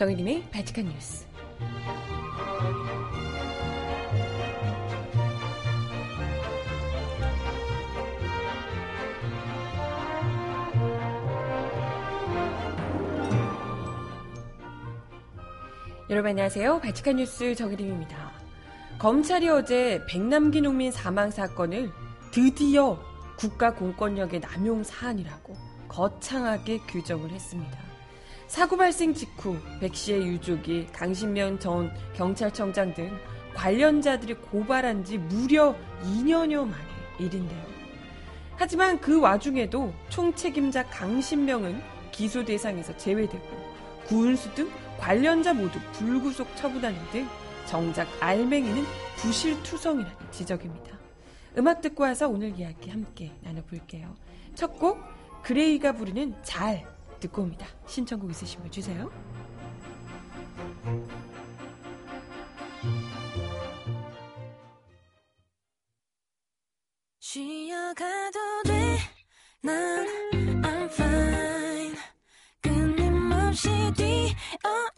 정혜림의 바칙한 뉴스. 여러분 안녕하세요. 바칙한 뉴스 정혜림입니다. 검찰이 어제 백남기 농민 사망 사건을 드디어 국가 공권력의 남용 사안이라고 거창하게 규정을 했습니다. 사고 발생 직후 백 씨의 유족이 강신명 전 경찰청장 등 관련자들이 고발한 지 무려 2년여 만의 일인데요. 하지만 그 와중에도 총책임자 강신명은 기소 대상에서 제외되고 구은수 등 관련자 모두 불구속 처분하는 등 정작 알맹이는 부실투성이라는 지적입니다. 음악 듣고 와서 오늘 이야기 함께 나눠볼게요. 첫 곡 그레이가 부르는 잘 듣고 옵니다. 신청곡 있으시면 주세요. 쉬어가도 돼, 난 I'm fine. 끊임없이 뛰어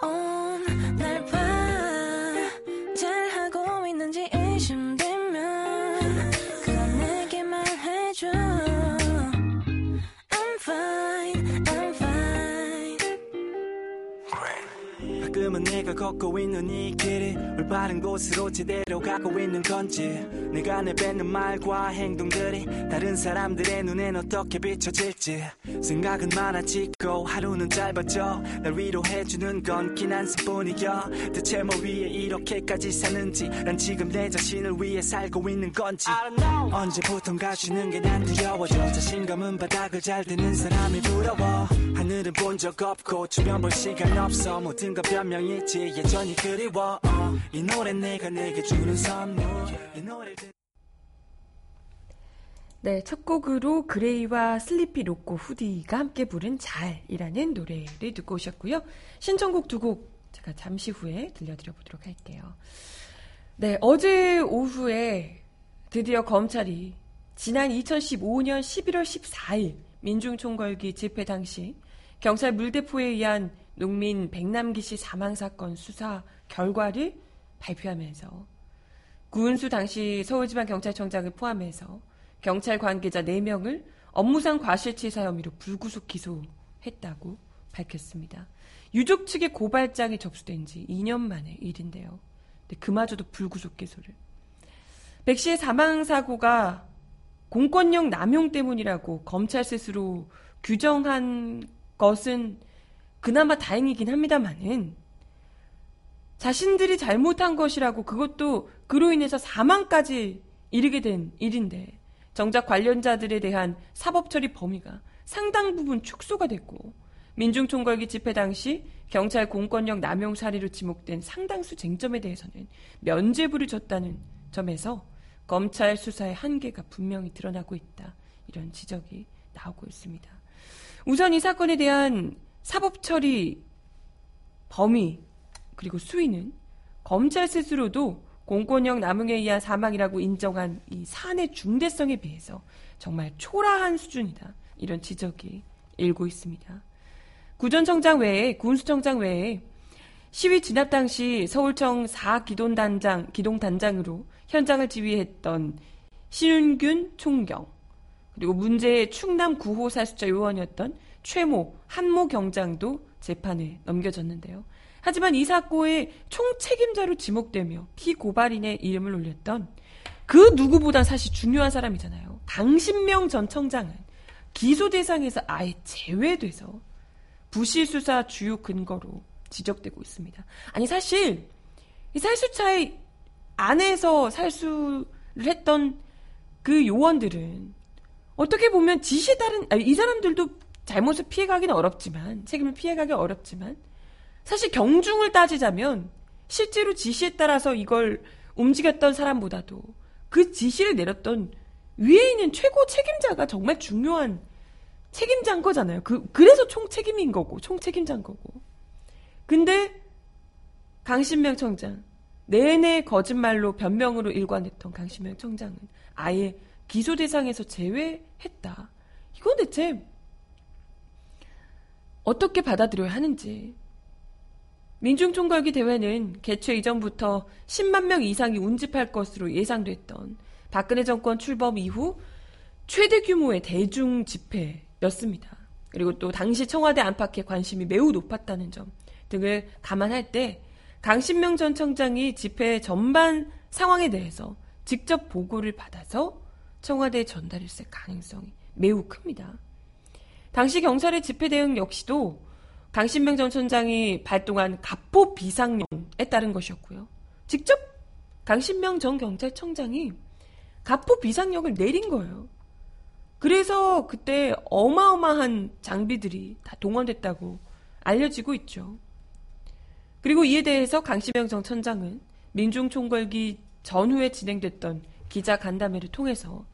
걷고 있는 이 길이 올바른 곳으로 제대로 가고 있는 건지 내가 내뱉는 말과 행동들이 다른 사람들의 눈엔 어떻게 비춰질지 생각은 많아지고 하루는 짧아져 날 위로해주는 건 긴 한숨뿐이야 대체 뭐 위해 이렇게까지 사는지 난 지금 내 자신을 위해 살고 있는 건지 언제부턴가 쉬는 게 난 두려워져 자신감은 바닥을 잘 드는 사람이 부러워 하늘은 본 적 없고 주변 볼 시간 없어 모든 건 변명이지 예전이 그리워 어. 이 노래 내가 내게 주는 선물 이 노래를 듣- 네, 첫 곡으로 그레이와 슬리피 로꼬 후디가 함께 부른 잘이라는 노래를 듣고 오셨고요. 신청곡 두 곡 제가 잠시 후에 들려드려 보도록 할게요. 네, 어제 오후에 드디어 검찰이 지난 2015년 11월 14일 민중총궐기 집회 당시 경찰 물대포에 의한 농민 백남기 씨 사망 사건 수사 결과를 발표하면서 구은수 당시 서울지방경찰청장을 포함해서 경찰 관계자 4명을 업무상 과실치사 혐의로 불구속 기소했다고 밝혔습니다. 유족 측의 고발장이 접수된 지 2년 만의 일인데요. 근데 그마저도 불구속 기소를. 백 씨의 사망 사고가 공권력 남용 때문이라고 검찰 스스로 규정한 것은 그나마 다행이긴 합니다만은 자신들이 잘못한 것이라고 그것도 그로 인해서 사망까지 이르게 된 일인데 정작 관련자들에 대한 사법 처리 범위가 상당 부분 축소가 됐고 민중총궐기 집회 당시 경찰 공권력 남용 사례로 지목된 상당수 쟁점에 대해서는 면죄부를 줬다는 점에서 검찰 수사의 한계가 분명히 드러나고 있다. 이런 지적이 나오고 있습니다. 우선 이 사건에 대한 사법 처리 범위 그리고 수위는 검찰 스스로도 공권력 남용에 의한 사망이라고 인정한 이 사안의 중대성에 비해서 정말 초라한 수준이다. 이런 지적이 일고 있습니다. 구전청장 외에 군수청장 외에 시위 진압 당시 서울청 4기동단장 기동단장으로 현장을 지휘했던 신윤균 총경 그리고 문제의 충남 9호 사수자 요원이었던 최모 한모 경장도 재판에 넘겨졌는데요. 하지만 이 사건의 총책임자로 지목되며 피고발인의 이름을 올렸던 그 누구보다 사실 중요한 사람이잖아요. 강신명 전 청장은 기소 대상에서 아예 제외돼서 부실 수사 주요 근거로 지적되고 있습니다. 아니 사실 이 살수차의 안에서 살수를 했던 그 요원들은 어떻게 보면 지시에 따른 아니, 이 사람들도 잘못을 피해가기는 어렵지만 책임을 피해가기 어렵지만 사실 경중을 따지자면 실제로 지시에 따라서 이걸 움직였던 사람보다도 그 지시를 내렸던 위에 있는 최고 책임자가 정말 중요한 책임자인 거잖아요. 그, 그래서 총 책임인 거고, 총 책임자인 거고. 근데 강신명 청장, 내내 거짓말로 변명으로 일관했던 강신명 청장은 아예 기소 대상에서 제외했다. 이건 대체 어떻게 받아들여야 하는지. 민중총궐기 대회는 개최 이전부터 10만 명 이상이 운집할 것으로 예상됐던 박근혜 정권 출범 이후 최대 규모의 대중 집회였습니다. 그리고 또 당시 청와대 안팎의 관심이 매우 높았다는 점 등을 감안할 때 강신명 전 청장이 집회 전반 상황에 대해서 직접 보고를 받아서 청와대에 전달했을 가능성이 매우 큽니다. 당시 경찰의 집회 대응 역시도 강신명 전 청장이 발동한 가포 비상령에 따른 것이었고요. 직접 강신명 전 경찰청장이 가포 비상령을 내린 거예요. 그래서 그때 어마어마한 장비들이 다 동원됐다고 알려지고 있죠. 그리고 이에 대해서 강신명 전 청장은 민중총궐기 전후에 진행됐던 기자 간담회를 통해서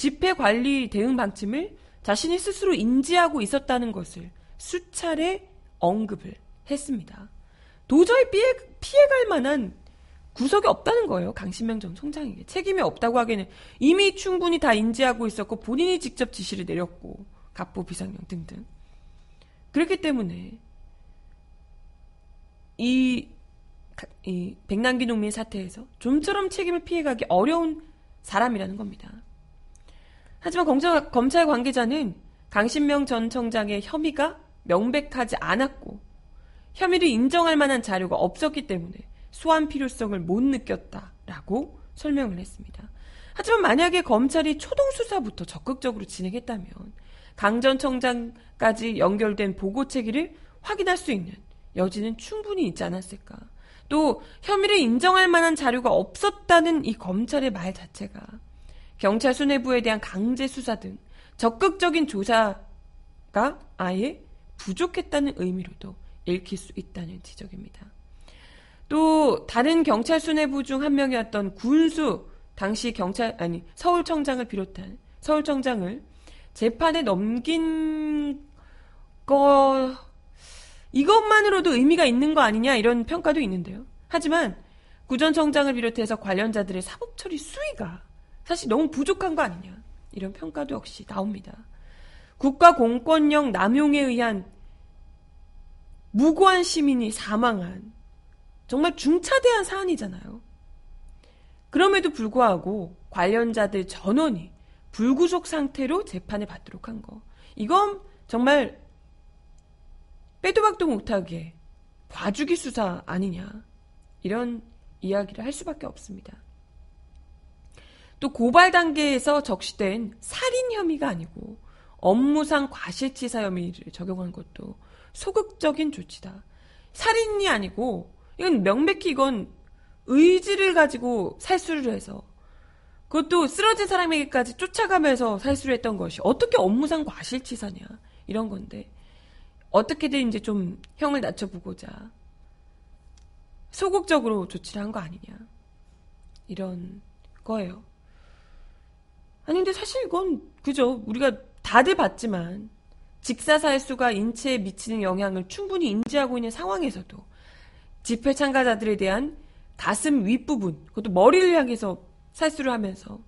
집회 관리 대응 방침을 자신이 스스로 인지하고 있었다는 것을 수차례 언급을 했습니다. 도저히 피해, 피해갈 만한 구석이 없다는 거예요. 강신명 전 총장에게. 책임이 없다고 하기에는 이미 충분히 다 인지하고 있었고 본인이 직접 지시를 내렸고 갑부 비상령 등등. 그렇기 때문에 이, 이 백남기 농민 사태에서 좀처럼 책임을 피해가기 어려운 사람이라는 겁니다. 하지만 검찰, 검찰 관계자는 강신명 전 청장의 혐의가 명백하지 않았고 혐의를 인정할 만한 자료가 없었기 때문에 소환 필요성을 못 느꼈다라고 설명을 했습니다. 하지만 만약에 검찰이 초동 수사부터 적극적으로 진행했다면 강 전 청장까지 연결된 보고 체계를 확인할 수 있는 여지는 충분히 있지 않았을까. 또 혐의를 인정할 만한 자료가 없었다는 이 검찰의 말 자체가 경찰 수뇌부에 대한 강제 수사 등 적극적인 조사가 아예 부족했다는 의미로도 읽힐 수 있다는 지적입니다. 또 다른 경찰 수뇌부 중 한 명이었던 군수 당시 경찰 아니 서울청장을 비롯한 서울청장을 재판에 넘긴 거 이것만으로도 의미가 있는 거 아니냐 이런 평가도 있는데요. 하지만 구전 청장을 비롯해서 관련자들의 사법 처리 수위가 사실 너무 부족한 거 아니냐 이런 평가도 역시 나옵니다. 국가 공권력 남용에 의한 무고한 시민이 사망한 정말 중차대한 사안이잖아요. 그럼에도 불구하고 관련자들 전원이 불구속 상태로 재판을 받도록 한 거. 이건 정말 빼도 박도 못하게 봐주기 수사 아니냐. 이런 이야기를 할 수밖에 없습니다. 또 고발 단계에서 적시된 살인 혐의가 아니고 업무상 과실치사 혐의를 적용한 것도 소극적인 조치다. 살인이 아니고 이건 명백히 이건 의지를 가지고 살수를 해서 그것도 쓰러진 사람에게까지 쫓아가면서 살수를 했던 것이 어떻게 업무상 과실치사냐 이런 건데 어떻게든 이제 좀 형을 낮춰보고자 소극적으로 조치를 한 거 아니냐 이런 거예요. 아니 근데 사실 이건 그죠 우리가 다들 봤지만 직사살수가 인체에 미치는 영향을 충분히 인지하고 있는 상황에서도 집회 참가자들에 대한 가슴 윗부분, 그것도 머리를 향해서 살수를 하면서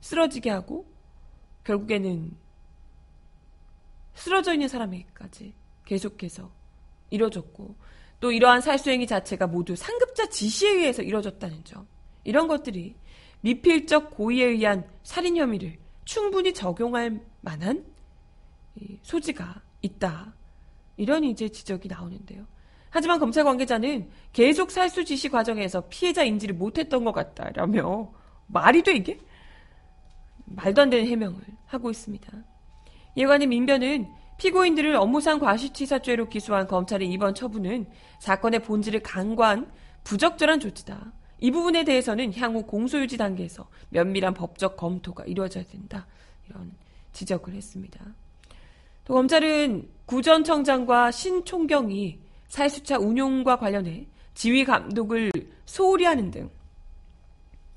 쓰러지게 하고 결국에는 쓰러져 있는 사람에게까지 계속해서 이뤄졌고 또 이러한 살수행위 자체가 모두 상급자 지시에 의해서 이뤄졌다는 점. 이런 것들이 미필적 고의에 의한 살인 혐의를 충분히 적용할 만한 소지가 있다. 이런 이제 지적이 나오는데요. 하지만 검찰 관계자는 계속 살수 지시 과정에서 피해자 인지를 못했던 것 같다라며 말이 돼 이게? 말도 안 되는 해명을 하고 있습니다. 관해 민변은 피고인들을 업무상 과실치사죄로 기소한 검찰의 이번 처분은 사건의 본질을 간과한 부적절한 조치다. 이 부분에 대해서는 향후 공소유지 단계에서 면밀한 법적 검토가 이루어져야 된다. 이런 지적을 했습니다. 또 검찰은 구전 청장과 신 총경이 살수차 운용과 관련해 지휘 감독을 소홀히 하는 등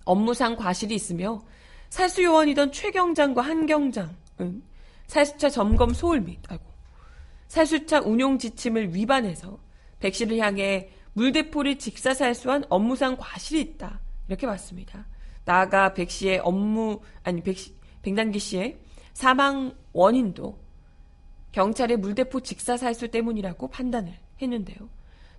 업무상 과실이 있으며 살수 요원이던 최 경장과 한 경장은 살수차 점검 소홀 및 아이고 살수차 운용 지침을 위반해서 백 씨를 향해 물대포를 직사살수한 업무상 과실이 있다 이렇게 봤습니다. 나아가 백 씨의 업무 아니 백 씨, 백단기 씨의 사망 원인도 경찰의 물대포 직사살수 때문이라고 판단을 했는데요.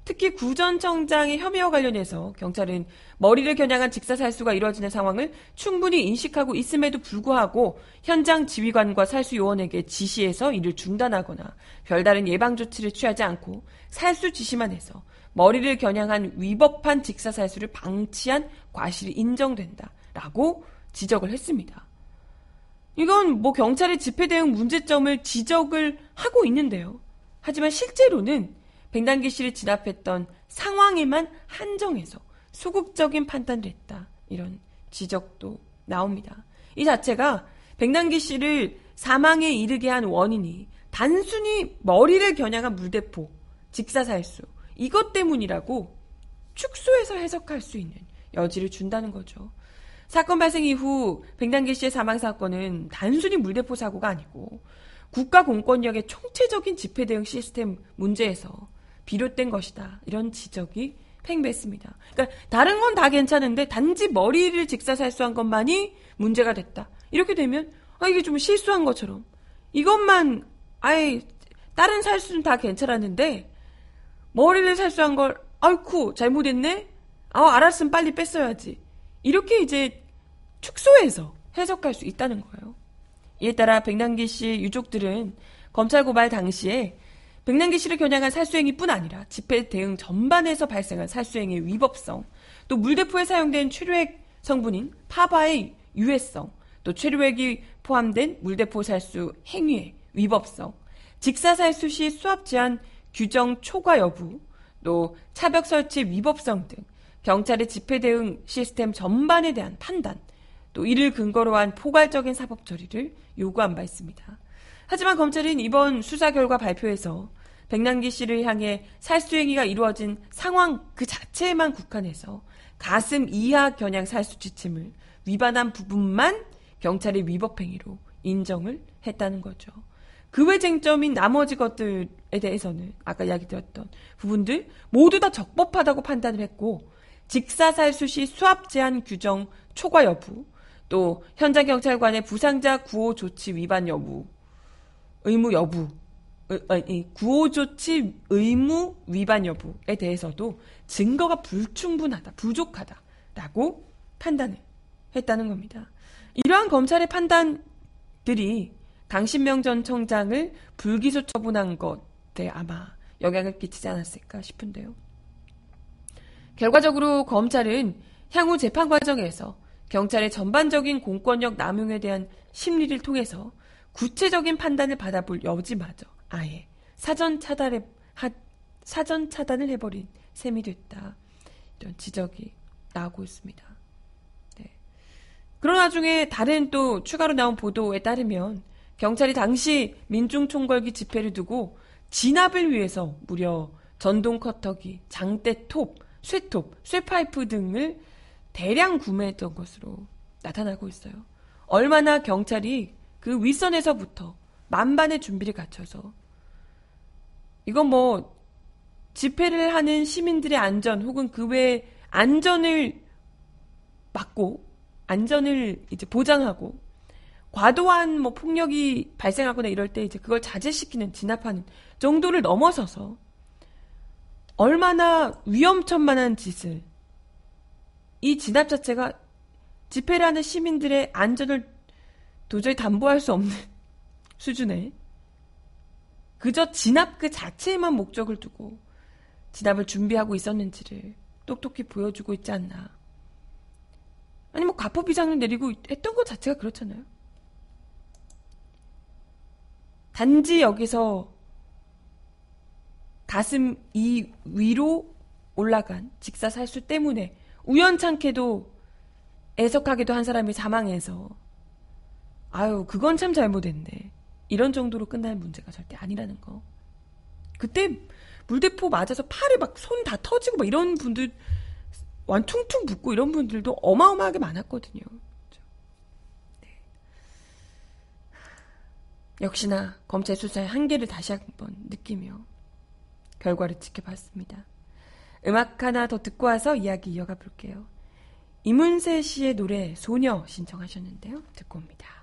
특히 구전 청장의 혐의와 관련해서 경찰은 머리를 겨냥한 직사살수가 이루어지는 상황을 충분히 인식하고 있음에도 불구하고 현장 지휘관과 살수 요원에게 지시해서 이를 중단하거나 별다른 예방 조치를 취하지 않고 살수 지시만 해서 머리를 겨냥한 위법한 직사살수를 방치한 과실이 인정된다라고 지적을 했습니다. 이건 뭐 경찰의 집회 대응 문제점을 지적을 하고 있는데요. 하지만 실제로는 백남기실을 진압했던 상황에만 한정해서 소극적인 판단을 했다. 이런 지적도 나옵니다. 이 자체가 백남기 씨를 사망에 이르게 한 원인이 단순히 머리를 겨냥한 물대포, 직사살수, 이것 때문이라고 축소해서 해석할 수 있는 여지를 준다는 거죠. 사건 발생 이후 백남기 씨의 사망 사건은 단순히 물대포 사고가 아니고 국가 공권력의 총체적인 집회 대응 시스템 문제에서 비롯된 것이다. 이런 지적이 팽배했습니다. 그러니까 다른 건 다 괜찮은데 단지 머리를 직사살수한 것만이 문제가 됐다. 이렇게 되면 아 이게 좀 실수한 것처럼 이것만 아예 다른 살수는 다 괜찮았는데 머리를 살수한 걸 아이쿠 잘못했네. 아 알았으면 빨리 뺐어야지. 이렇게 이제 축소해서 해석할 수 있다는 거예요. 이에 따라 백남기 씨 유족들은 검찰 고발 당시에 백남기 씨를 겨냥한 살수행위뿐 아니라 집회 대응 전반에서 발생한 살수행위의 위법성, 또 물대포에 사용된 최류액 성분인 파바의 유해성, 또 최류액이 포함된 물대포 살수 행위의 위법성, 직사살수 시 수압 제한 규정 초과 여부, 또 차벽 설치 위법성 등 경찰의 집회 대응 시스템 전반에 대한 판단, 또 이를 근거로 한 포괄적인 사법 처리를 요구한 바 있습니다. 하지만 검찰은 이번 수사 결과 발표에서 백남기 씨를 향해 살수행위가 이루어진 상황 그 자체에만 국한해서 가슴 이하 겨냥 살수 지침을 위반한 부분만 경찰의 위법행위로 인정을 했다는 거죠. 그 외 쟁점인 나머지 것들에 대해서는 아까 이야기 드렸던 부분들 모두 다 적법하다고 판단을 했고 직사살수 시 수압 제한 규정 초과 여부 또 현장 경찰관의 부상자 구호 조치 위반 여부 의무 여부 구호 조치 의무 위반 여부에 대해서도 증거가 불충분하다, 부족하다라고 판단을 했다는 겁니다. 이러한 검찰의 판단들이 강신명 전 청장을 불기소 처분한 것에 아마 영향을 끼치지 않았을까 싶은데요. 결과적으로 검찰은 향후 재판 과정에서 경찰의 전반적인 공권력 남용에 대한 심리를 통해서 구체적인 판단을 받아볼 여지마저 아예 사전 차단해 하, 사전 차단을 해버린 셈이 됐다. 이런 지적이 나오고 있습니다. 네. 그러나 중에 다른 또 추가로 나온 보도에 따르면 경찰이 당시 민중 총궐기 집회를 두고 진압을 위해서 무려 전동 커터기, 장대 톱, 쇠톱, 쇠파이프 등을 대량 구매했던 것으로 나타나고 있어요. 얼마나 경찰이 그 윗선에서부터 만반의 준비를 갖춰서 이건 뭐 집회를 하는 시민들의 안전 혹은 그 외의 안전을 막고 안전을 이제 보장하고 과도한 뭐 폭력이 발생하거나 이럴 때 이제 그걸 자제시키는 진압하는 정도를 넘어서서 얼마나 위험천만한 짓을 이 진압 자체가 집회를 하는 시민들의 안전을 도저히 담보할 수 없는 수준의 그저 진압 그 자체에만 목적을 두고 진압을 준비하고 있었는지를 똑똑히 보여주고 있지 않나. 아니 뭐 가포 비상을 내리고 했던 것 자체가 그렇잖아요. 단지 여기서 가슴 이 위로 올라간 직사살수 때문에 우연찮게도 애석하게도 한 사람이 사망해서 아유 그건 참 잘못했네. 이런 정도로 끝날 문제가 절대 아니라는 거. 그때 물대포 맞아서 팔에 막 손 다 터지고 막 이런 분들 완퉁퉁 붓고 이런 분들도 어마어마하게 많았거든요. 네. 역시나 검찰 수사의 한계를 다시 한번 느끼며 결과를 지켜봤습니다. 음악 하나 더 듣고 와서 이야기 이어가 볼게요. 이문세 씨의 노래 소녀 신청하셨는데요. 듣고 옵니다.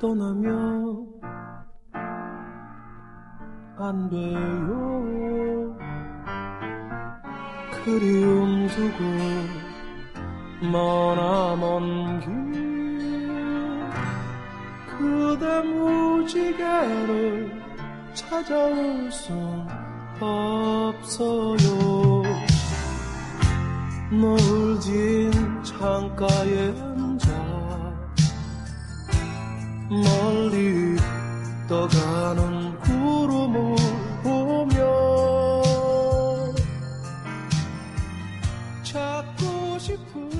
떠나면 안 돼요. 그리움 두고 머나 먼 길 그대 무지개를 찾아올 순 없어요. 노을 진 창가에 떠가는 구름을 보며 찾고 싶은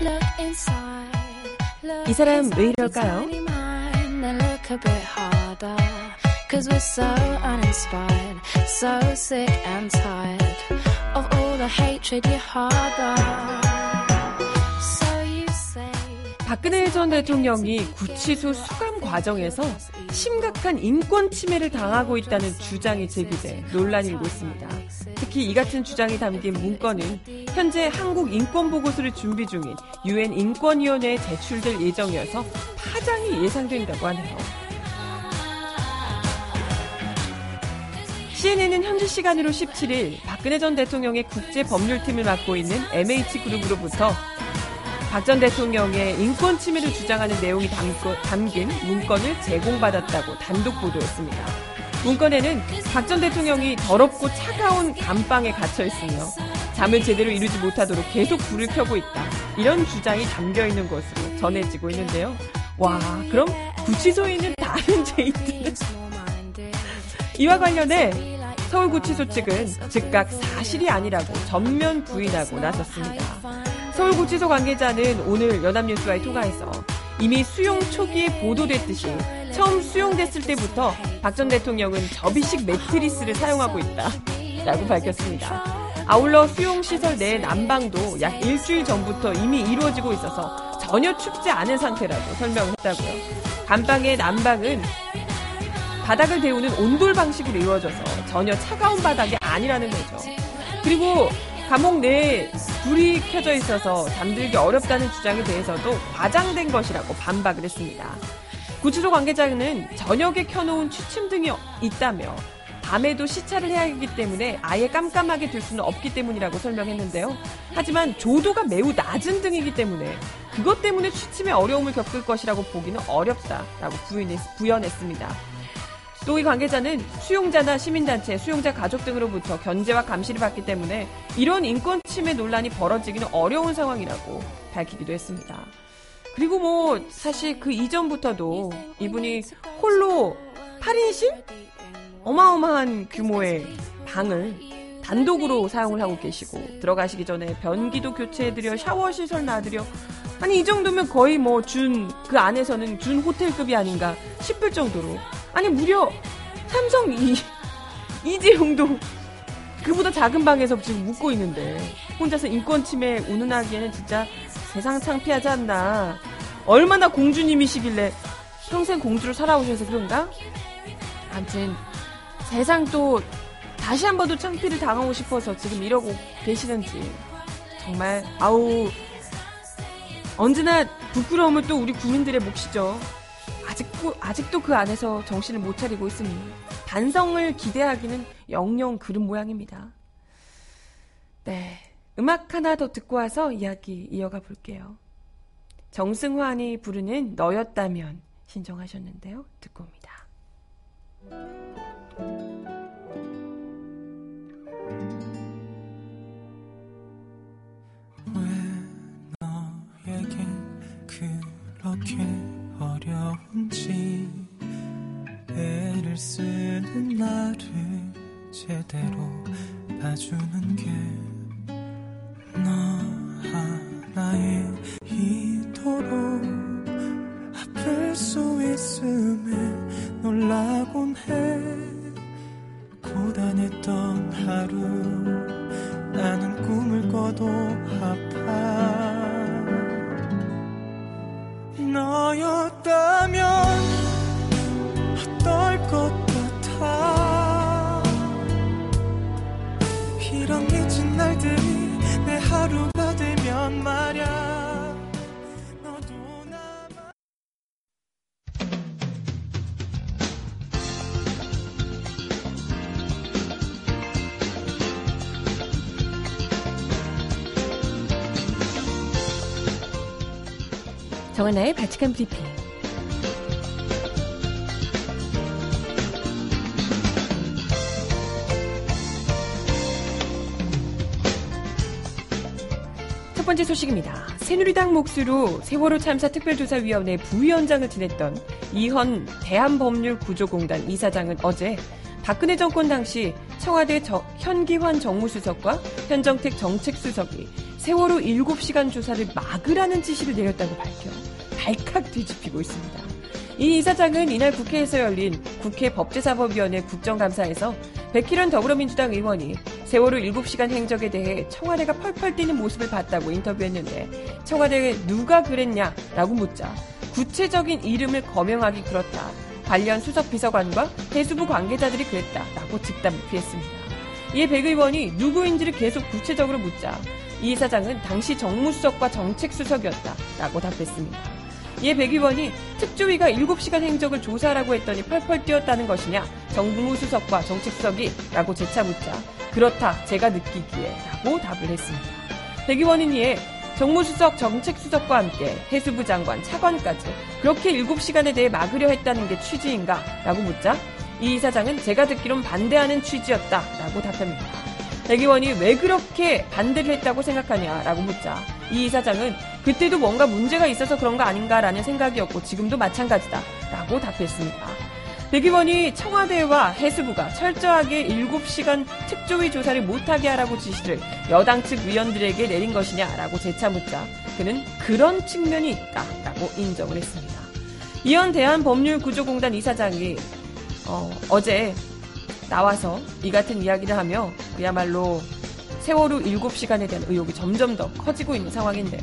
Look inside. Look 이 사람 왜 inside 이럴까요? Cause we're so uninspired, so sick and tired of all the hatred you harbor. 박근혜 전 대통령이 구치소 수감 과정에서 심각한 인권 침해를 당하고 있다는 주장이 제기돼 논란이 일고 있습니다. 특히 이 같은 주장이 담긴 문건은 현재 한국 인권 보고서를 준비 중인 유엔 인권위원회에 제출될 예정이어서 파장이 예상된다고 하네요. CNN은 현지 시간으로 17일 박근혜 전 대통령의 국제 법률팀을 맡고 있는 MH그룹으로부터 박 전 대통령의 인권 침해를 주장하는 내용이 담긴 문건을 제공받았다고 단독 보도했습니다. 문건에는 박 전 대통령이 더럽고 차가운 감방에 갇혀 있으며 잠을 제대로 이루지 못하도록 계속 불을 켜고 있다. 이런 주장이 담겨 있는 것으로 전해지고 있는데요. 와, 그럼 구치소에 있는 다른 죄인들은 이와 관련해 서울구치소 측은 즉각 사실이 아니라고 전면 부인하고 나섰습니다. 서울구치소 관계자는 오늘 연합뉴스와의 통화에서 이미 수용 초기에 보도됐듯이 처음 수용됐을 때부터 박 전 대통령은 접이식 매트리스를 사용하고 있다. 라고 밝혔습니다. 아울러 수용시설 내 난방도 약 일주일 전부터 이미 이루어지고 있어서 전혀 춥지 않은 상태라고 설명했다고요. 감방의 난방은 바닥을 데우는 온돌 방식으로 이루어져서 전혀 차가운 바닥이 아니라는 거죠. 그리고 감옥 내에 불이 켜져 있어서 잠들기 어렵다는 주장에 대해서도 과장된 것이라고 반박을 했습니다. 구치소 관계자는 저녁에 켜놓은 취침 등이 있다며 밤에도 시차를 해야 하기 때문에 아예 깜깜하게 둘 수는 없기 때문이라고 설명했는데요. 하지만 조도가 매우 낮은 등이기 때문에 그것 때문에 취침에 어려움을 겪을 것이라고 보기는 어렵다라고 부연했습니다. 또이 관계자는 수용자나 시민단체, 수용자 가족 등으로부터 견제와 감시를 받기 때문에 이런 인권 침해 논란이 벌어지기는 어려운 상황이라고 밝히기도 했습니다. 그리고 뭐 사실 그 이전부터도 이분이 홀로 8인실? 어마어마한 규모의 방을 단독으로 사용을 하고 계시고 들어가시기 전에 변기도 교체해드려 샤워 시설 놔드려 아니 이 정도면 거의 뭐 준 그 안에서는 준 호텔급이 아닌가 싶을 정도로 아니 무려 삼성 이 이재용도 그보다 작은 방에서 지금 묵고 있는데 혼자서 인권 침해 운운하기에는 진짜 세상 창피하지 않나 얼마나 공주님이시길래 평생 공주로 살아오셔서 그런가? 아무튼 세상 또 다시 한 번 더 창피를 당하고 싶어서 지금 이러고 계시는지 정말 아우 언제나 부끄러움을 또 우리 국민들의 몫이죠. 아직도 아직도 그 안에서 정신을 못 차리고 있으니 반성을 기대하기는 영영 그런 모양입니다. 네, 음악 하나 더 듣고 와서 이야기 이어가 볼게요. 정승환이 부르는 너였다면 신청하셨는데요. 듣고 옵니다. 어려운지 애를 쓰는 나를 제대로 봐주는 게 바칙한 브리핑. 첫 번째 소식입니다. 새누리당 몫으로 세월호 참사 특별조사위원회 부위원장을 지냈던 이현 대한법률구조공단 이사장은 어제 박근혜 정권 당시 청와대 저, 현기환 정무수석과 현정택 정책수석이 세월호 7시간 조사를 막으라는 지시를 내렸다고 밝혀 발칵 뒤집히고 있습니다. 이 이사장은 이날 국회에서 열린 국회 법제사법위원회 국정감사에서 백희련 더불어민주당 의원이 세월호 7시간 행적에 대해 청와대가 펄펄 뛰는 모습을 봤다고 인터뷰했는데 청와대에 누가 그랬냐라고 묻자 구체적인 이름을 거명하기 그렇다. 관련 수석 비서관과 해수부 관계자들이 그랬다라고 즉답을 피했습니다. 이에 백 의원이 누구인지를 계속 구체적으로 묻자 이 이사장은 당시 정무수석과 정책수석이었다라고 답했습니다. 이에 백 의원이 특조위가 7시간 행적을 조사하라고 했더니 펄펄 뛰었다는 것이냐 정무수석과 정책수석이 라고 재차 묻자 그렇다 제가 느끼기에 라고 답을 했습니다. 백 의원은 이에 정무수석, 정책수석과 함께 해수부 장관, 차관까지 그렇게 7시간에 대해 막으려 했다는 게 취지인가? 라고 묻자 이 이사장은 제가 듣기론 반대하는 취지였다 라고 답합니다. 백 의원이 왜 그렇게 반대를 했다고 생각하냐? 라고 묻자 이 이사장은 그때도 뭔가 문제가 있어서 그런 거 아닌가라는 생각이었고 지금도 마찬가지다 라고 답했습니다. 백 의원이 청와대와 해수부가 철저하게 7시간 특조위 조사를 못하게 하라고 지시를 여당 측 위원들에게 내린 것이냐라고 재차 묻자 그는 그런 측면이 있다라고 인정을 했습니다. 이현 대한법률구조공단 이사장이 어, 어제 나와서 이 같은 이야기를 하며 그야말로 세월호 7시간에 대한 의혹이 점점 더 커지고 있는 상황인데요.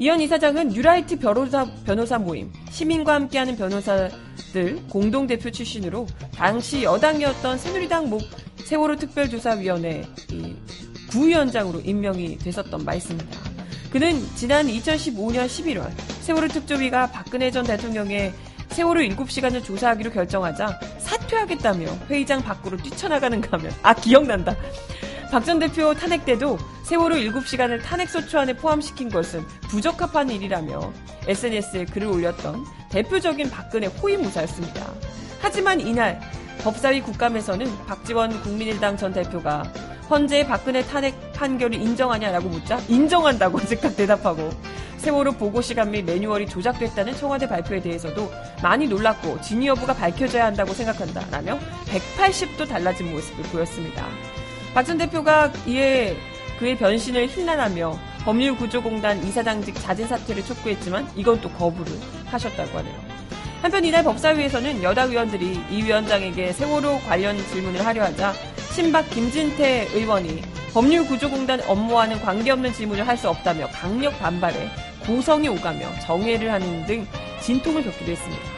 이현 이사장은 뉴라이트 변호사, 변호사 모임, 시민과 함께하는 변호사들 공동대표 출신으로 당시 여당이었던 새누리당 목 세월호 특별조사위원회 부위원장으로 임명이 됐었던 바 있습니다. 그는 지난 2015년 11월 세월호 특조위가 박근혜 전 대통령의 세월호 7시간을 조사하기로 결정하자 사퇴하겠다며 회의장 밖으로 뛰쳐나가는 가면 아 기억난다. 박 전 대표 탄핵 때도 세월호 7시간을 탄핵소추 안에 포함시킨 것은 부적합한 일이라며 SNS에 글을 올렸던 대표적인 박근혜 호위무사였습니다. 하지만 이날 법사위 국감에서는 박지원 국민일당 전 대표가 헌재 박근혜 탄핵 판결을 인정하냐라고 묻자 인정한다고 즉각 대답하고 세월호 보고 시간 및 매뉴얼이 조작됐다는 청와대 발표에 대해서도 많이 놀랐고 진위 여부가 밝혀져야 한다고 생각한다라며 180도 달라진 모습을 보였습니다. 박 전 대표가 이에 그의 변신을 힐난하며 법률구조공단 이사장직 자진 사퇴를 촉구했지만 이건 또 거부를 하셨다고 하네요. 한편 이날 법사위에서는 여당 의원들이 이 위원장에게 세월호 관련 질문을 하려 하자 친박 김진태 의원이 법률구조공단 업무와는 관계없는 질문을 할 수 없다며 강력 반발해 고성이 오가며 정회를 하는 등 진통을 겪기도 했습니다.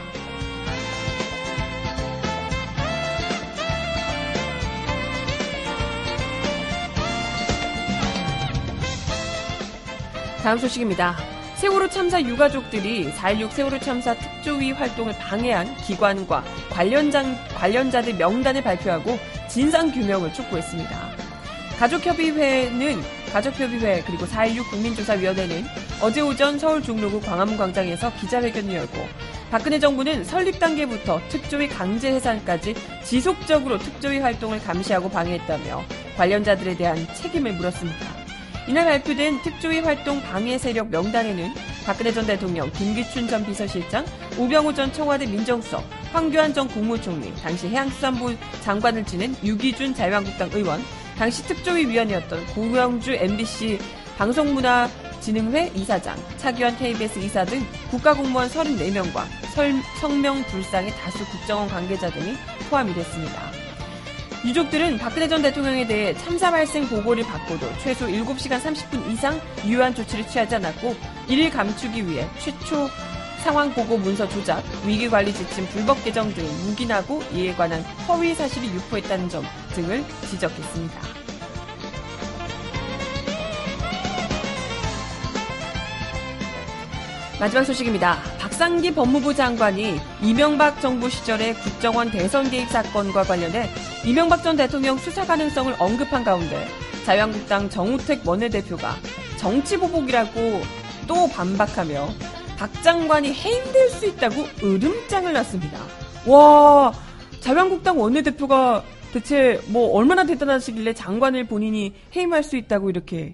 다음 소식입니다. 세월호 참사 유가족들이 4.16 세월호 참사 특조위 활동을 방해한 기관과 관련장, 관련자들 명단을 발표하고 진상규명을 촉구했습니다. 가족협의회는 가족협의회 그리고 4.16 국민조사위원회는 어제 오전 서울 중로구 광화문 광장에서 기자회견을 열고 박근혜 정부는 설립 단계부터 특조위 강제 해산까지 지속적으로 특조위 활동을 감시하고 방해했다며 관련자들에 대한 책임을 물었습니다. 이날 발표된 특조위 활동 방해 세력 명단에는 박근혜 전 대통령, 김기춘 전 비서실장, 우병우 전 청와대 민정수석, 황교안 전 국무총리, 당시 해양수산부 장관을 지낸 유기준 자유한국당 의원, 당시 특조위 위원이었던 고영주 MBC 방송문화진흥회 이사장, 차기환 KBS 이사 등 국가공무원 34명과 성명 불상의 다수 국정원 관계자 등이 포함이 됐습니다. 유족들은 박근혜 전 대통령에 대해 참사 발생 보고를 받고도 최소 7시간 30분 이상 유효한 조치를 취하지 않았고 이를 감추기 위해 최초 상황 보고 문서 조작, 위기 관리 지침 불법 개정 등을 묵인하고 이에 관한 허위 사실이 유포했다는 점 등을 지적했습니다. 마지막 소식입니다. 박상기 법무부 장관이 이명박 정부 시절의 국정원 대선 개입 사건과 관련해 이명박 전 대통령 수사 가능성을 언급한 가운데 자유한국당 정우택 원내대표가 정치보복이라고 또 반박하며 박 장관이 해임될 수 있다고 으름장을 놨습니다. 와, 자유한국당 원내대표가 대체 뭐 얼마나 대단하시길래 장관을 본인이 해임할 수 있다고 이렇게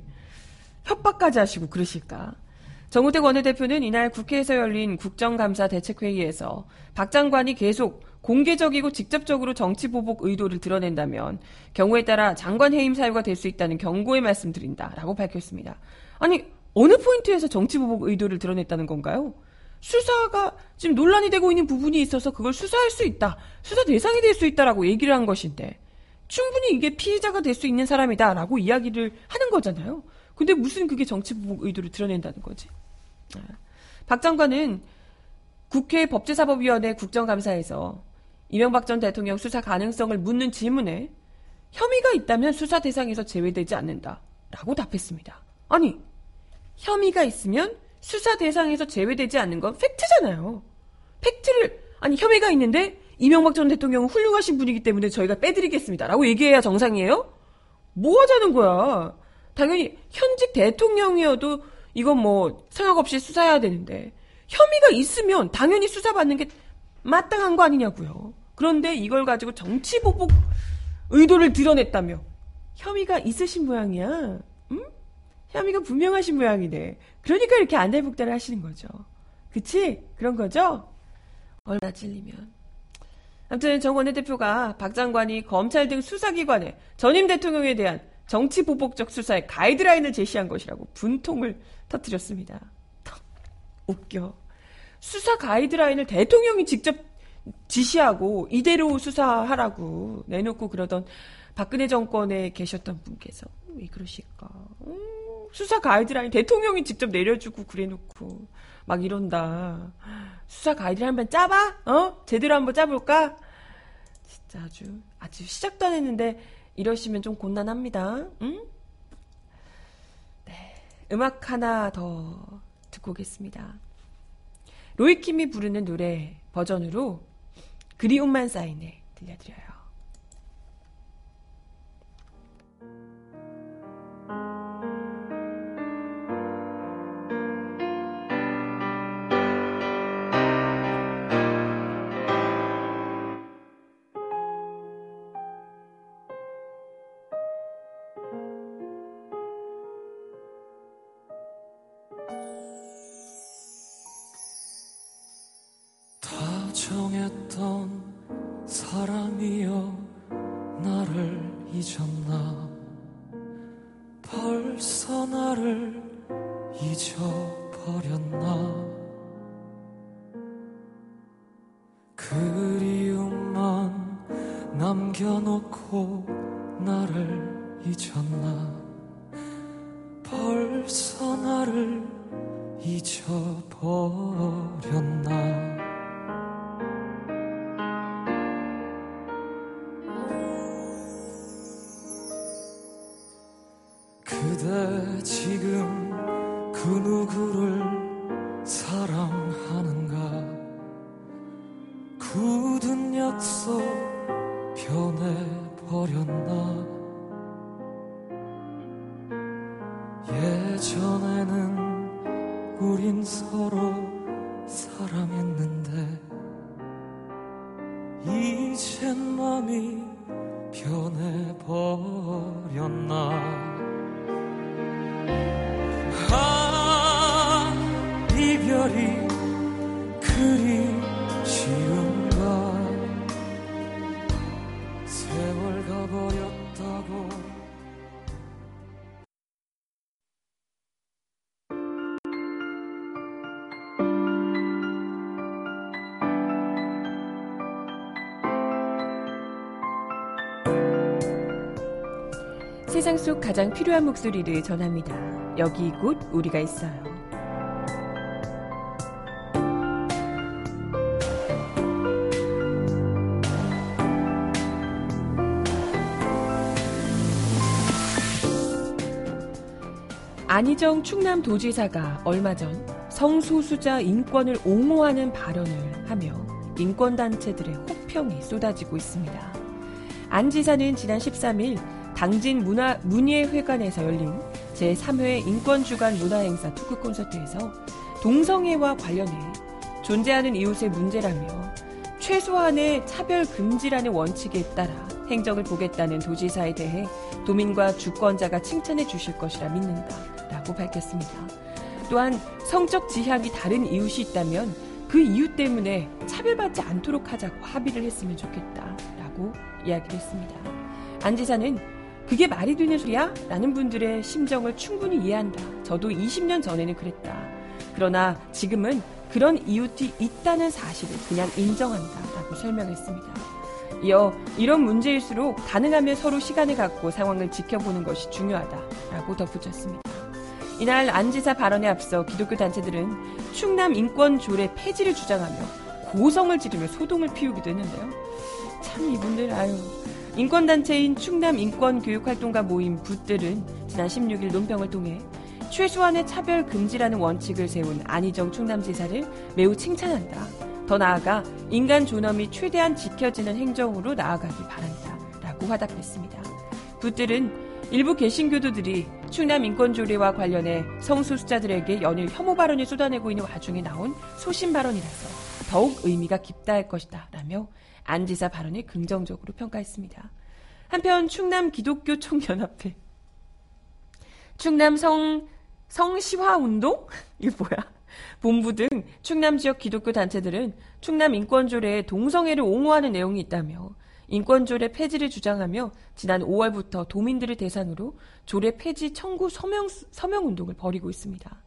협박까지 하시고 그러실까? 정우택 원내대표는 이날 국회에서 열린 국정감사 대책회의에서 박 장관이 계속 공개적이고 직접적으로 정치 보복 의도를 드러낸다면 경우에 따라 장관 해임 사유가 될 수 있다는 경고의 말씀드린다라고 밝혔습니다. 아니 어느 포인트에서 정치 보복 의도를 드러냈다는 건가요? 수사가 지금 논란이 되고 있는 부분이 있어서 그걸 수사할 수 있다. 수사 대상이 될 수 있다라고 얘기를 한 것인데 충분히 이게 피해자가 될 수 있는 사람이다라고 이야기를 하는 거잖아요. 근데 무슨 그게 정치보복 의도를 드러낸다는 거지? 아, 박 장관은 국회 법제사법위원회 국정감사에서 이명박 전 대통령 수사 가능성을 묻는 질문에 혐의가 있다면 수사 대상에서 제외되지 않는다. 라고 답했습니다. 아니, 혐의가 있으면 수사 대상에서 제외되지 않는 건 팩트잖아요. 팩트를, 아니, 혐의가 있는데 이명박 전 대통령은 훌륭하신 분이기 때문에 저희가 빼드리겠습니다. 라고 얘기해야 정상이에요? 뭐 하자는 거야? 당연히 현직 대통령이어도 이건 뭐 생각 없이 수사해야 되는데 혐의가 있으면 당연히 수사받는 게 마땅한 거 아니냐고요. 그런데 이걸 가지고 정치 보복 의도를 드러냈다며 혐의가 있으신 모양이야. 응? 혐의가 분명하신 모양이네. 그러니까 이렇게 안달복달을 하시는 거죠. 그치? 그런 거죠? 얼마 찔리면. 아무튼 정 원내대표가 박 장관이 검찰 등 수사기관에 전임 대통령에 대한 정치 보복적 수사의 가이드라인을 제시한 것이라고 분통을 터뜨렸습니다. 웃겨. 수사 가이드라인을 대통령이 직접 지시하고 이대로 수사하라고 내놓고 그러던 박근혜 정권에 계셨던 분께서 왜 그러실까? 음, 수사 가이드라인 대통령이 직접 내려주고 그래놓고 막 이런다. 수사 가이드라인 한번 짜봐? 어? 제대로 한번 짜볼까? 진짜 아주 아주 시작도 안 했는데 이러시면 좀 곤란합니다. 응? 네, 음악 하나 더 듣고 오겠습니다. 로이킴이 부르는 노래 버전으로 그리움만 쌓이네 들려드려요. 그누 속 가장 필요한 목소리를 전합니다. 여기 곧 우리가 있어요. 안희정 충남도지사가 얼마 전 성소수자 인권을 옹호하는 발언을 하며 인권단체들의 호평이 쏟아지고 있습니다. 안 지사는 지난 13일 당진 문화, 문예회관에서 열린 제3회 인권주간 문화행사 투크 콘서트에서 동성애와 관련해 존재하는 이웃의 문제라며 최소한의 차별 금지라는 원칙에 따라 행정을 보겠다는 도지사에 대해 도민과 주권자가 칭찬해 주실 것이라 믿는다 라고 밝혔습니다. 또한 성적 지향이 다른 이웃이 있다면 그 이유 때문에 차별받지 않도록 하자고 합의를 했으면 좋겠다 라고 이야기를 했습니다. 안 지사는 그게 말이 되는 소리야? 라는 분들의 심정을 충분히 이해한다. 저도 20년 전에는 그랬다. 그러나 지금은 그런 이웃이 있다는 사실을 그냥 인정한다. 라고 설명했습니다. 이어 이런 문제일수록 가능하면 서로 시간을 갖고 상황을 지켜보는 것이 중요하다. 라고 덧붙였습니다. 이날 안 지사 발언에 앞서 기독교 단체들은 충남 인권 조례 폐지를 주장하며 고성을 지르며 소동을 피우기도 했는데요. 참 이분들 아유 인권단체인 충남 인권교육활동가 모임 붓들은 지난 16일 논평을 통해 최소한의 차별 금지라는 원칙을 세운 안희정 충남지사를 매우 칭찬한다. 더 나아가 인간 존엄이 최대한 지켜지는 행정으로 나아가길 바란다. 라고 화답했습니다. 붓들은 일부 개신교도들이 충남 인권조례와 관련해 성소수자들에게 연일 혐오 발언을 쏟아내고 있는 와중에 나온 소신 발언이라서 더욱 의미가 깊다 할 것이다. 라며 안 지사 발언을 긍정적으로 평가했습니다. 한편 충남 기독교 총연합회 충남 성 성시화 운동 이게 뭐야? 본부 등 충남 지역 기독교 단체들은 충남 인권조례에 동성애를 옹호하는 내용이 있다며 인권조례 폐지를 주장하며 지난 5월부터 도민들을 대상으로 조례 폐지 청구 서명 서명 운동을 벌이고 있습니다.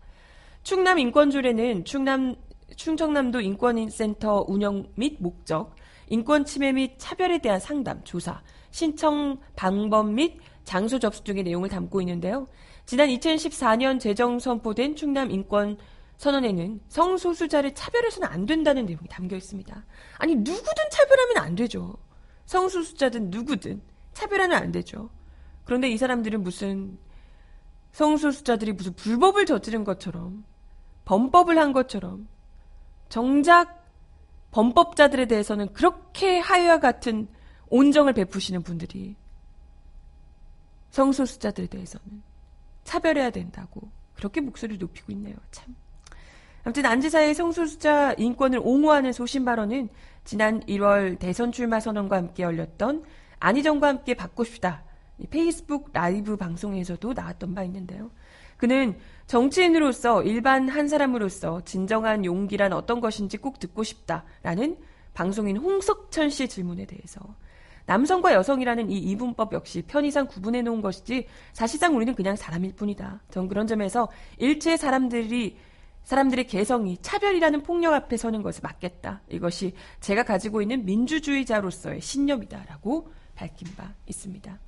충남 인권조례는 충남 충청남도 인권센터 운영 및 목적, 인권 침해 및 차별에 대한 상담, 조사, 신청 방법 및 장소 접수 등의 내용을 담고 있는데요. 지난 2014년 제정 선포된 충남 인권 선언에는 성소수자를 차별해서는 안 된다는 내용이 담겨 있습니다. 아니 누구든 차별하면 안 되죠. 성소수자든 누구든 차별하면 안 되죠. 그런데 이 사람들은 무슨 성소수자들이 무슨 불법을 저지른 것처럼 범법을 한 것처럼 정작 범법자들에 대해서는 그렇게 하여와 같은 온정을 베푸시는 분들이 성소수자들에 대해서는 차별해야 된다고 그렇게 목소리를 높이고 있네요. 참. 아무튼 안지사의 성소수자 인권을 옹호하는 소신 발언은 지난 1월 대선 출마 선언과 함께 열렸던 안희정과 함께 싶다. 페이스북 라이브 방송에서도 나왔던 바 있는데요. 그는 정치인으로서 일반 한 사람으로서 진정한 용기란 어떤 것인지 꼭 듣고 싶다라는 방송인 홍석천 씨의 질문에 대해서 남성과 여성이라는 이 이분법 역시 편의상 구분해 놓은 것이지 사실상 우리는 그냥 사람일 뿐이다. 전 그런 점에서 일체 사람들이 사람들의 개성이 차별이라는 폭력 앞에 서는 것을 막겠다. 이것이 제가 가지고 있는 민주주의자로서의 신념이다라고 밝힌 바 있습니다.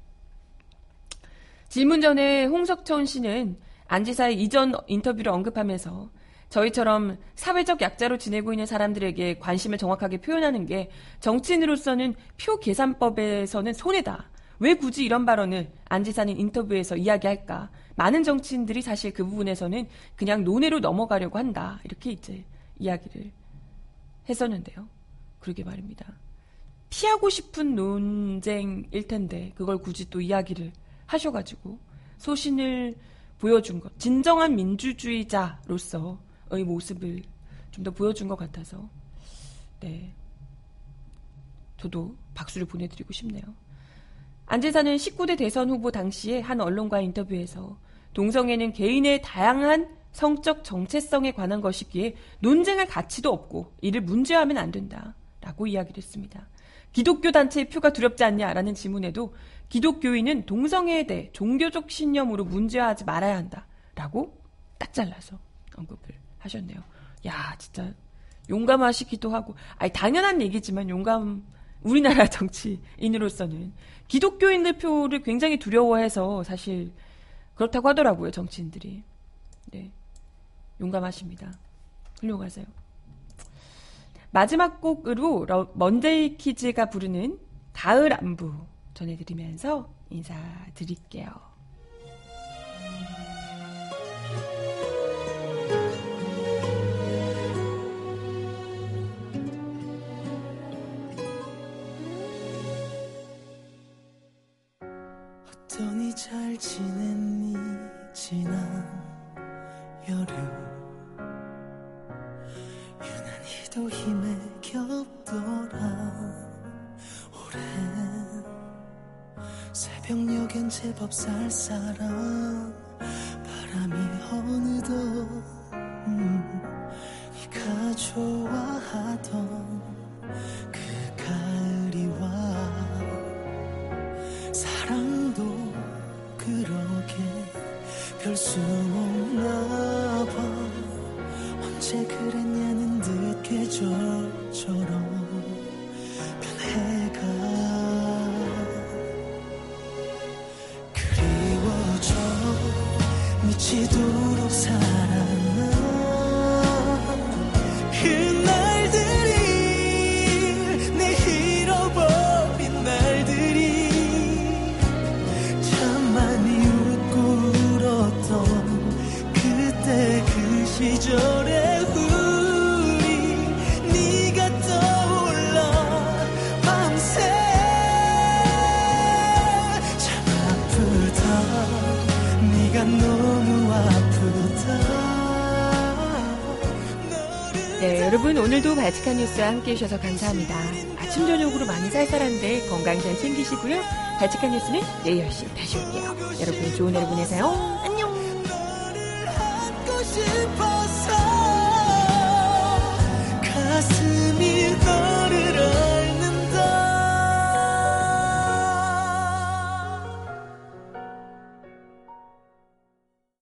질문 전에 홍석천 씨는 안 지사의 이전 인터뷰를 언급하면서 저희처럼 사회적 약자로 지내고 있는 사람들에게 관심을 정확하게 표현하는 게 정치인으로서는 표 계산법에서는 손해다. 왜 굳이 이런 발언을 안 지사는 인터뷰에서 이야기할까? 많은 정치인들이 사실 그 부분에서는 그냥 논외로 넘어가려고 한다. 이렇게 이제 이야기를 했었는데요. 그러게 말입니다. 피하고 싶은 논쟁일 텐데 그걸 굳이 또 이야기를 하셔가지고 소신을 보여준 것, 진정한 민주주의자로서의 모습을 좀 더 보여준 것 같아서, 네. 저도 박수를 보내드리고 싶네요. 안재사는 19대 대선 후보 당시에 한 언론과 인터뷰에서 동성애는 개인의 다양한 성적 정체성에 관한 것이기에 논쟁할 가치도 없고 이를 문제화하면 안 된다. 라고 이야기를 했습니다. 기독교 단체의 표가 두렵지 않냐라는 질문에도 기독교인은 동성애에 대해 종교적 신념으로 문제화하지 말아야 한다. 라고 딱 잘라서 언급을 하셨네요. 야, 진짜 용감하시기도 하고, 아니, 당연한 얘기지만 용감, 우리나라 정치인으로서는 기독교인들 표를 굉장히 두려워해서 사실 그렇다고 하더라고요, 정치인들이. 네. 용감하십니다. 훌륭하세요. 마지막 곡으로 먼데이 키즈가 부르는 가을 안부 전해드리면서 인사드릴게요. 어떠니 잘 지냈니 지난 여름 그래도 힘에 겹돌아 새벽녘엔 제법 쌀쌀한 바람이 어느덧 음, 네가 좋아하던 그 가을이 와 사랑도 그러게 별 수 없나 봐. 언제 그랬냐는 듯 계절처럼 뉴스와 함께 해주셔서 감사합니다. 아침 저녁으로 많이 쌀쌀한데 건강 잘 챙기시고요. 바치칸 뉴스는 내일 10시 다시 올게요. 여러분 좋은 하루 보내세요. 안녕.